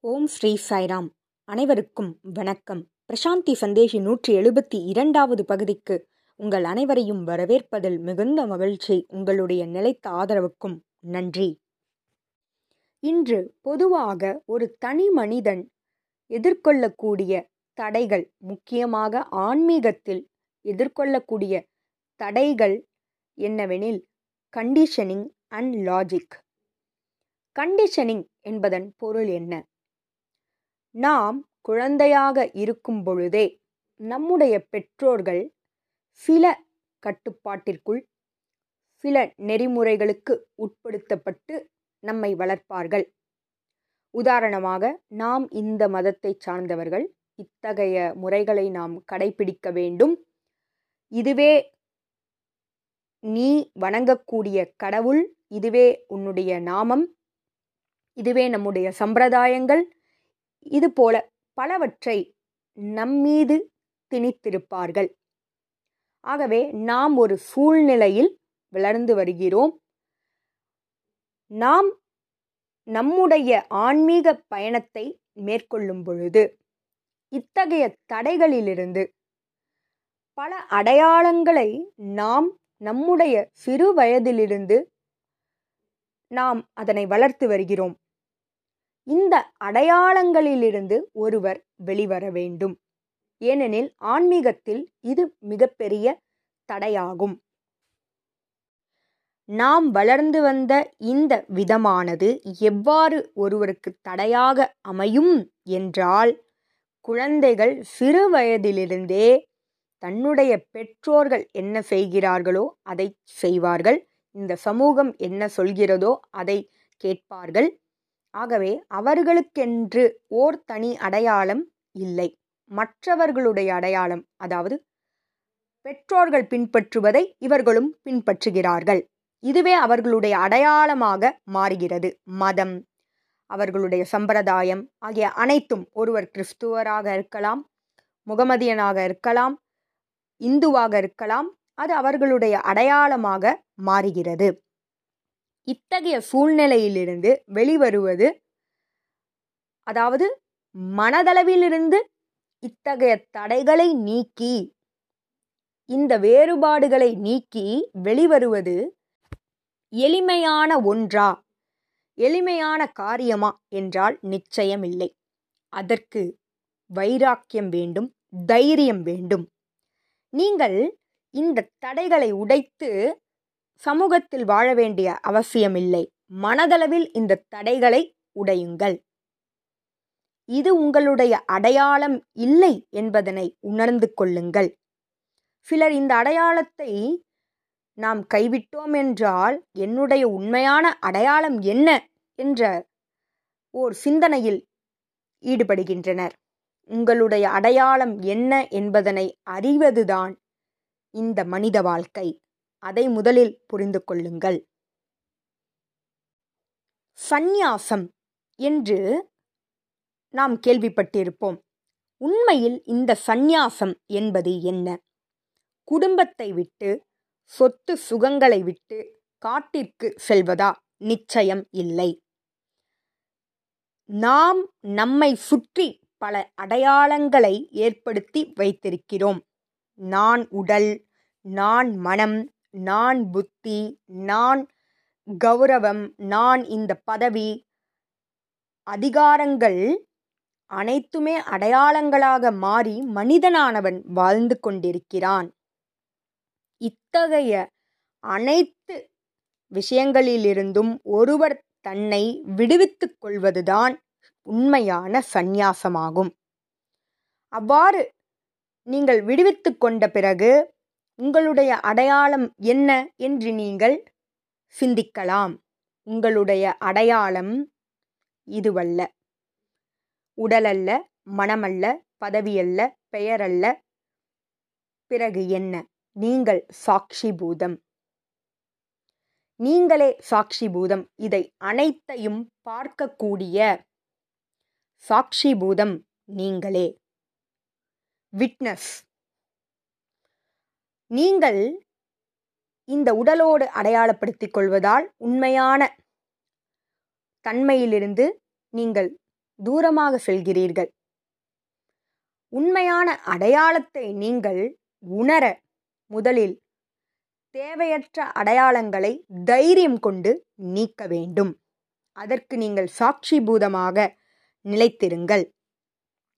ஓம் ஸ்ரீ சாய்ராம். அனைவருக்கும் வணக்கம். பிரசாந்தி சந்தேஷி நூற்றி எழுபத்தி இரண்டாவது பகுதிக்கு உங்கள் அனைவரையும் வரவேற்பதில் மிகுந்த மகிழ்ச்சி. உங்களுடைய நிலைத்த ஆதரவுக்கும் நன்றி. இன்று பொதுவாக ஒரு தனி மனிதன் எதிர்கொள்ளக்கூடிய தடைகள் முக்கியமாக ஆன்மீகத்தில் எதிர்கொள்ளக்கூடிய தடைகள் என்னவெனில் கண்டிஷனிங் அண்ட் லாஜிக் கண்டிஷனிங் என்பதன் பொருள் என்ன? நாம் குழந்தையாக இருக்கும் பொழுதே நம்முடைய பெற்றோர்கள் சில கட்டுப்பாட்டிற்குள் சில நெறிமுறைகளுக்கு உட்படுத்தப்பட்டு நம்மை வளர்ப்பார்கள். உதாரணமாக நாம் இந்த மதத்தை சார்ந்தவர்கள் இத்தகைய முறைகளை நாம் கடைபிடிக்க வேண்டும். இதுவே நீ வணங்கக்கூடிய கடவுள் இதுவே உன்னுடைய நாமம் இதுவே நம்முடைய சம்பிரதாயங்கள் இதுபோல பலவற்றை நம்மீது திணித்திருப்பார்கள். ஆகவே நாம் ஒரு சூழ்நிலையில் வளர்ந்து வருகிறோம். நாம் நம்முடைய ஆன்மீக பயணத்தை மேற்கொள்ளும் பொழுது இத்தகைய தடைகளிலிருந்து பல அடையாளங்களை நாம் நம்முடைய சிறு வயதிலிருந்து நாம் அதனை வளர்த்து வருகிறோம். இந்த அடையாளங்களிலிருந்து ஒருவர் வெளிவர வேண்டும். ஏனெனில் ஆன்மீகத்தில் இது மிகப்பெரிய தடையாகும். நாம் வளர்ந்து வந்த இந்த விதமானது எவ்வாறு ஒருவருக்கு தடையாக அமையும் என்றால் குழந்தைகள் சிறு வயதிலிருந்தே தன்னுடைய பெற்றோர்கள் என்ன செய்கிறார்களோ அதை செய்வார்கள். இந்த சமூகம் என்ன சொல்கிறதோ அதை கேட்பார்கள். ஆகவே அவர்களுக்கென்று ஓர் தனி அடையாளம் இல்லை. மற்றவர்களுடைய அடையாளம் அதாவது பெற்றோர்கள் பின்பற்றுவதை இவர்களும் பின்பற்றுகிறார்கள். இதுவே அவர்களுடைய அடையாளமாக மாறுகிறது. மதம் அவர்களுடைய சம்பிரதாயம் ஆகிய அனைத்தும் ஒருவர் கிறிஸ்துவராக இருக்கலாம் முகமதியனாக இருக்கலாம் இந்துவாக இருக்கலாம் அது அவர்களுடைய அடையாளமாக மாறுகிறது. இத்தகைய சூழ்நிலையிலிருந்து வெளிவருவது அதாவது மனதளவிலிருந்து இத்தகைய தடைகளை நீக்கி இந்த வேறுபாடுகளை நீக்கி வெளிவருவது எளிமையான ஒன்றா எளிமையான காரியமா என்றால் நிச்சயமில்லை. அதற்கு வைராக்கியம் வேண்டும் தைரியம் வேண்டும். நீங்கள் இந்த தடைகளை உடைத்து சமூகத்தில் வாழ வேண்டிய அவசியமில்லை. மனதளவில் இந்த தடைகளை உடையுங்கள். இது உங்களுடைய அடையாளம் இல்லை என்பதனை உணர்ந்து கொள்ளுங்கள். சிலர் இந்த அடையாளத்தை நாம் கைவிட்டோம் என்றால் என்னுடைய உண்மையான அடையாளம் என்ன என்ற ஓர் சிந்தனையில் ஈடுபடுகின்றனர். உங்களுடைய அடையாளம் என்ன என்பதனை அறிவதுதான் இந்த மனித வாழ்க்கை. அதை முதலில் புரிந்து கொள்ளுங்கள். சந்நியாசம் என்று நாம் கேள்விப்பட்டிருப்போம். உண்மையில் இந்த சந்நியாசம் என்பது என்ன? குடும்பத்தை விட்டு சொத்து சுகங்களை விட்டு காட்டிற்கு செல்வதா? நிச்சயம் இல்லை. நாம் நம்மை சுற்றி பல அடையாளங்களை ஏற்படுத்தி வைத்திருக்கிறோம். நான் உடல் நான் மனம் நான் புத்தி நான் கௌரவம் நான் இந்த பதவி. அதிகாரங்கள் அனைத்துமே அடையாளங்களாக மாறி மனிதனானவன் வாழ்ந்து கொண்டிருக்கிறான். இத்தகைய அனைத்து விஷயங்களிலிருந்தும் ஒருவர் தன்னை விடுவித்துக் கொள்வதுதான் உண்மையான சந்நியாசமாகும். அவ்வாறு நீங்கள் விடுவித்து கொண்ட பிறகு உங்களுடைய அடையாளம் என்ன என்று நீங்கள் சிந்திக்கலாம். உங்களுடைய அடையாளம் இதுவல்ல. உடலல்ல மனமல்ல பதவியல்ல பெயரல்ல. பிறகு என்ன? நீங்கள் சாட்சி பூதம். நீங்களே சாட்சி பூதம். இதை அனைத்தையும் பார்க்கக்கூடிய சாட்சி பூதம் நீங்களே. விட்னஸ். நீங்கள் இந்த உடலோடு அடையாளப்படுத்திக் கொள்வதால் உண்மையான தன்மையிலிருந்து நீங்கள் தூரமாக செல்கிறீர்கள். உண்மையான அடையாளத்தை நீங்கள் உணர முதலில் தேவையற்ற அடையாளங்களை தைரியம் கொண்டு நீக்க வேண்டும். அதற்கு நீங்கள் சாட்சிபூதமாக நிலைத்திருங்கள்.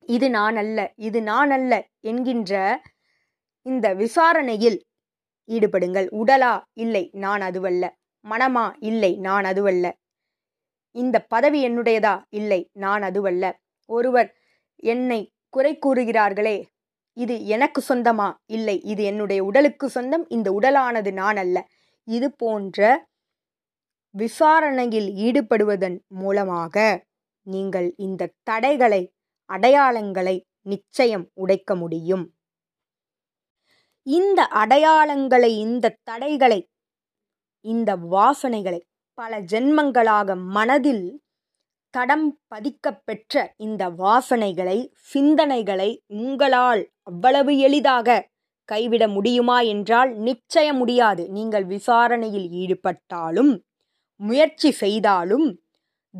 இது நான் அல்ல இது நான் அல்ல என்கின்ற இந்த விசாரணையில் ஈடுபடுங்கள். உடலா? இல்லை நான் அதுவல்ல. மனமா? இல்லை நான் அதுவல்ல. இந்த பதவி என்னுடையதா? இல்லை நான் அதுவல்ல. ஒருவர் என்னை குறை கூறுகிறார்களே இது எனக்கு சொந்தமா? இல்லை இது என்னுடைய உடலுக்கு சொந்தம் இந்த உடலானது நான் அல்ல. இது போன்ற விசாரணையில் ஈடுபடுவதன் மூலமாக நீங்கள் இந்த தடைகளை அடையாளங்களை நிச்சயம் உடைக்க முடியும். இந்த அடையாளங்களை இந்த தடைகளை இந்த வாசனைகளை பல ஜென்மங்களாக மனதில் தடம் பதிக்கப்பெற்ற இந்த வாசனைகளை சிந்தனைகளை உங்களால் அவ்வளவு எளிதாக கைவிட முடியுமா என்றால் நிச்சயம் முடியாது. நீங்கள் விசாரணையில் ஈடுபட்டாலும் முயற்சி செய்தாலும்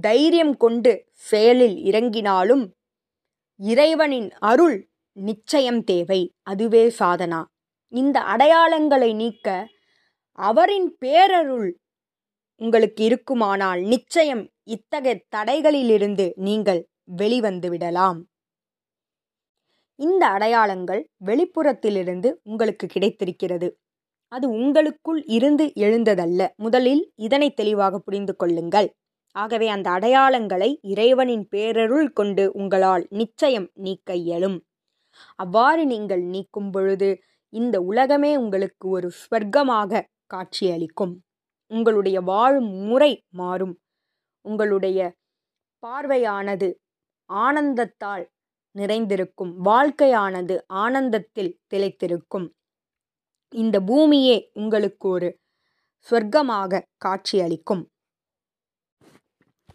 தைரியம் கொண்டு செயலில் இறங்கினாலும் இறைவனின் அருள் நிச்சயம் தேவை. அதுவே சாதனா. இந்த அடையாளங்களை நீக்க அவரின் பேரருள் உங்களுக்கு இருக்குமானால் நிச்சயம் இத்தகைய தடைகளிலிருந்து நீங்கள் வெளிவந்து விடலாம் இந்த அடையாளங்கள் வெளிப்புறத்திலிருந்து உங்களுக்கு கிடைத்திருக்கிறது. அது உங்களுக்குள் இருந்து எழுந்ததல்ல. முதலில் இதனை தெளிவாக புரிந்து கொள்ளுங்கள். ஆகவே அந்த அடையாளங்களை இறைவனின் பேரருள் கொண்டு உங்களால் நிச்சயம் நீக்க இயலும். அவ்வாறு நீங்கள் நீக்கும் பொழுது இந்த உலகமே உங்களுக்கு ஒரு ஸ்வர்க்கமாக காட்சியளிக்கும். உங்களுடைய வாழும் முறை மாறும். உங்களுடைய பார்வையானது ஆனந்தத்தால் நிறைந்திருக்கும். வாழ்க்கையானது ஆனந்தத்தில் திளைத்திருக்கும். இந்த பூமியே உங்களுக்கு ஒரு சொர்க்கமாக காட்சியளிக்கும்.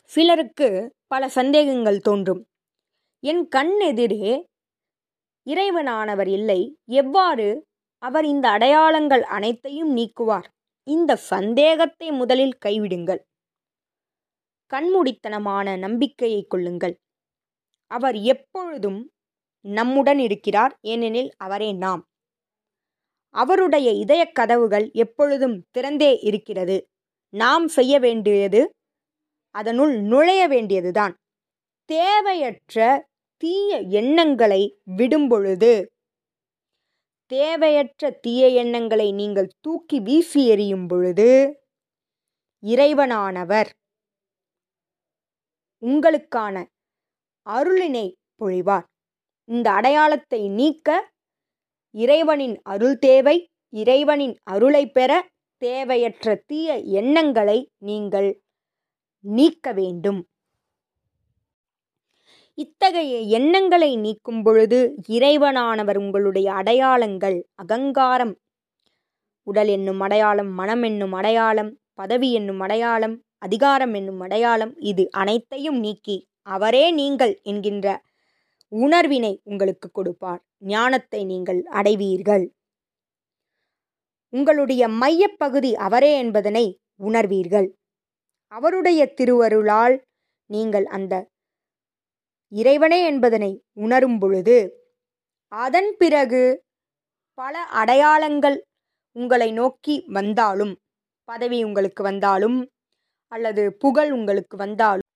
சிலருக்கு பல சந்தேகங்கள் தோன்றும். என் கண் எதிரே இறைவனானவர் இல்லை. எவ்வாறு? அவர் இந்த அடையாளங்கள் அனைத்தையும் நீக்குவார். இந்த சந்தேகத்தை முதலில் கைவிடுங்கள். கண்மூடித்தனமான நம்பிக்கையை கொள்ளுங்கள். அவர் எப்பொழுதும் நம்முடன் இருக்கிறார் ஏனெனில் அவரே நாம். அவருடைய இதய கதவுகள் எப்பொழுதும் திறந்தே இருக்கிறது. நாம் செய்ய வேண்டியது அதனுள் நுழைய வேண்டியதுதான். தேவையற்ற தீய எண்ணங்களை விடும்பொழுது தேவையற்ற தீய எண்ணங்களை நீங்கள் தூக்கி வீசி எறியும் பொழுது இறைவனானவர் உங்களுக்கான அருளினை பொழிவார். இந்த அடையாளத்தை நீக்க இறைவனின் அருள் தேவை. இறைவனின் அருளை பெற தேவையற்ற தீய எண்ணங்களை நீங்கள் நீக்க வேண்டும். இத்தகைய எண்ணங்களை நீக்கும் பொழுது இறைவனானவர் உங்களுடைய அடையாளங்கள் அகங்காரம். உடல் என்னும் அடையாளம் மனம் என்னும் அடையாளம் பதவி என்னும் அடையாளம் அதிகாரம் என்னும் அடையாளம் இது அனைத்தையும் நீக்கி அவரே நீங்கள் என்கின்ற உணர்வினை உங்களுக்கு கொடுப்பார். ஞானத்தை நீங்கள் அடைவீர்கள். உங்களுடைய மையப்பகுதி அவரே என்பதனை உணர்வீர்கள். அவருடைய திருவருளால் நீங்கள் அந்த இறைவனே என்பதனை உணரும் பொழுது அதன் பிறகு பல அடையாளங்கள் உங்களை நோக்கி வந்தாலும் பதவி உங்களுக்கு வந்தாலும் அல்லது புகழ் உங்களுக்கு வந்தாலும்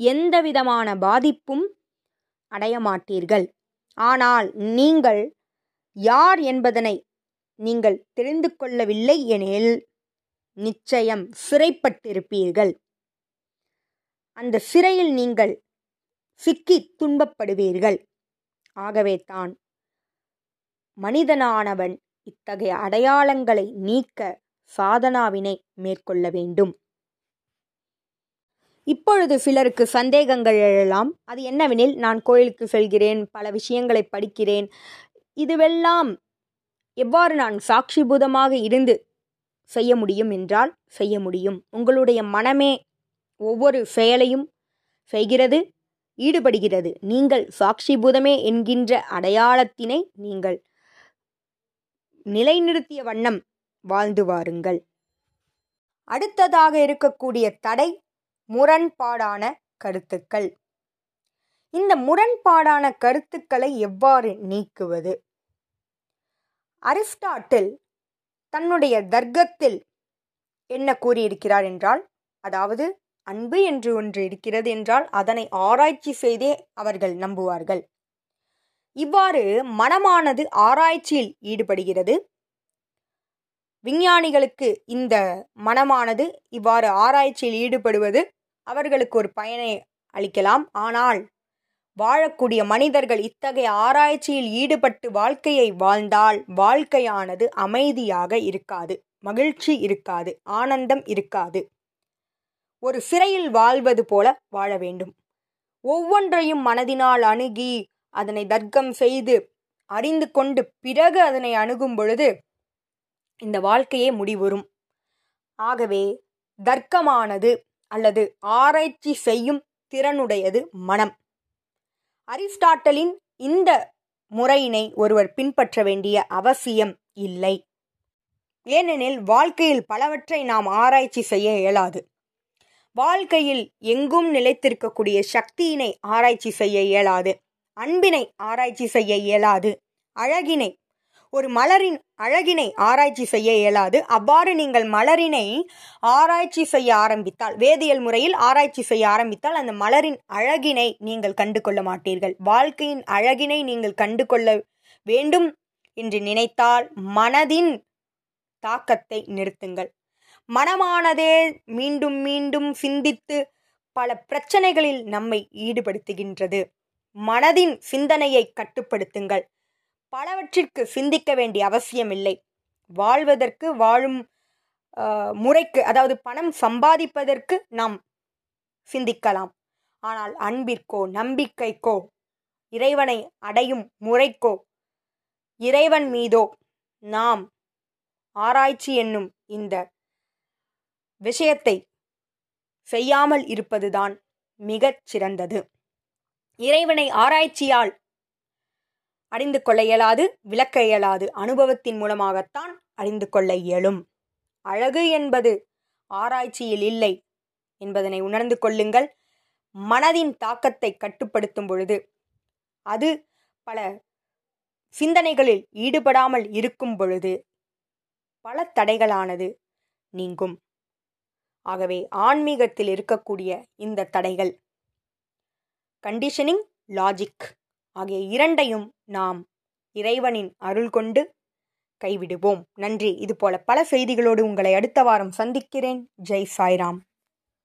எந்த விதமான பாதிப்பும் அடைய மாட்டீர்கள். ஆனால் நீங்கள் யார் என்பதனை நீங்கள் தெரிந்து கொள்ளவில்லை எனில் நிச்சயம் சிறைப்பட்டிருப்பீர்கள். அந்த சிறையில் நீங்கள் சிக்கி துன்பப்படுவீர்கள். ஆகவே தான் மனிதனானவன் இத்தகைய அடையாளங்களை நீக்க சாதனாவினை மேற்கொள்ள வேண்டும். இப்பொழுது சிலருக்கு சந்தேகங்கள் எழலாம். அது என்னவெனில் நான் கோயிலுக்கு செல்கிறேன் பல விஷயங்களை படிக்கிறேன். இதுவெல்லாம் எவ்வாறு நான் சாட்சிபூதமாக இருந்து செய்ய முடியும் என்றால் செய்ய முடியும். உங்களுடைய மனமே ஒவ்வொரு செயலையும் செய்கிறது. ஈடுபடுகிறது. நீங்கள் சாட்சிபூதமே என்கின்ற அடையாளத்தினை நீங்கள் நிலைநிறுத்திய வண்ணம் வாழ்ந்து வாருங்கள். அடுத்ததாக இருக்கக்கூடிய தடை முரண்பாடான கருத்துக்கள். இந்த முரண்பாடான கருத்துக்களை எவ்வாறு நீக்குவது? அரிஸ்டாட்டில் தன்னுடைய தர்க்கத்தில் என்ன கூறியிருக்கிறார் என்றால் அதாவது அன்பு என்று ஒன்று இருக்கிறது என்றால் அதனை ஆராய்ச்சி செய்தே அவர்கள் நம்புவார்கள். இவ்வாறு மனமானது ஆராய்ச்சியில் ஈடுபடுகிறது. விஞ்ஞானிகளுக்கு இந்த மனமானது இவ்வாறு ஆராய்ச்சியில் ஈடுபடுவது அவர்களுக்கு ஒரு பயனை அளிக்கலாம். ஆனால் வாழக்கூடிய மனிதர்கள் இத்தகைய ஆராய்ச்சியில் ஈடுபட்டு வாழ்க்கையை வாழ்ந்தால் வாழ்க்கையானது அமைதியாக இருக்காது மகிழ்ச்சி இருக்காது ஆனந்தம் இருக்காது. ஒரு சிறையில் வாழ்வது போல வாழ வேண்டும். ஒவ்வொன்றையும் மனதினால் அணுகி அதனை தர்க்கம் செய்து அறிந்து கொண்டு பிறகு அதனை அணுகும் பொழுது இந்த வாழ்க்கையே முடிவுறும். ஆகவே தர்க்கமானது அல்லது ஆராய்ச்சி செய்யும் திறனுடையது மனம். அரிஸ்டாட்டலின் இந்த முறையினை ஒருவர் பின்பற்ற வேண்டிய அவசியம் இல்லை. ஏனெனில் வாழ்க்கையில் பலவற்றை நாம் ஆராய்ச்சி செய்ய இயலாது. வாழ்க்கையில் எங்கும் நிலைத்திருக்கக்கூடிய சக்தியினை ஆராய்ச்சி செய்ய இயலாது. அன்பினை ஆராய்ச்சி செய்ய இயலாது. அழகினை ஒரு மலரின் அழகினை ஆராய்ச்சி செய்ய இயலாது. அவ்வாறு நீங்கள் மலரினை ஆராய்ச்சி செய்ய ஆரம்பித்தால் வேதியியல் முறையில் ஆராய்ச்சி செய்ய ஆரம்பித்தால் அந்த மலரின் அழகினை நீங்கள் கண்டு கொள்ள மாட்டீர்கள். வாழ்க்கையின் அழகினை நீங்கள் கண்டு கொள்ள வேண்டும் என்று நினைத்தால் மனதின் தாக்கத்தை நிறுத்துங்கள். மனமானதே மீண்டும் மீண்டும் சிந்தித்து பல பிரச்சனைகளில் நம்மை ஈடுபடுத்துகின்றது. மனதின் சிந்தனையை கட்டுப்படுத்துங்கள். பலவற்றிற்கு சிந்திக்க வேண்டிய அவசியமில்லை. வாழ்வதற்கு வாழும் முறைக்கு அதாவது பணம் சம்பாதிப்பதற்கு நாம் சிந்திக்கலாம். ஆனால் அன்பிற்கோ நம்பிக்கைக்கோ இறைவனை அடையும் முறைக்கோ இறைவன் மீதோ நாம் ஆராய்ச்சி என்னும் இந்த விஷயத்தை செய்யாமல் இருப்பதுதான் மிகச் சிறந்தது. இறைவனை ஆராய்ச்சியால் அறிந்து கொள்ள இயலாது விளக்க இயலாது அனுபவத்தின் மூலமாகத்தான் அறிந்து கொள்ள இயலும். அழகு என்பது ஆராய்ச்சியில் இல்லை என்பதனை உணர்ந்து கொள்ளுங்கள். மனதின் தாக்கத்தை கட்டுப்படுத்தும் பொழுது அது பல சிந்தனைகளில் ஈடுபடாமல் இருக்கும் பொழுது பல தடைகளானது நீங்கும். ஆகவே ஆன்மீகத்தில் இருக்கக்கூடிய இந்த தடைகள். கண்டிஷனிங் லாஜிக் ஆகிய இரண்டையும் நாம் இறைவனின் அருள் கொண்டு கைவிடுவோம். நன்றி. இதுபோல பல செய்திகளோடு உங்களை அடுத்த வாரம் சந்திக்கிறேன். ஜெய் சாய்ராம்.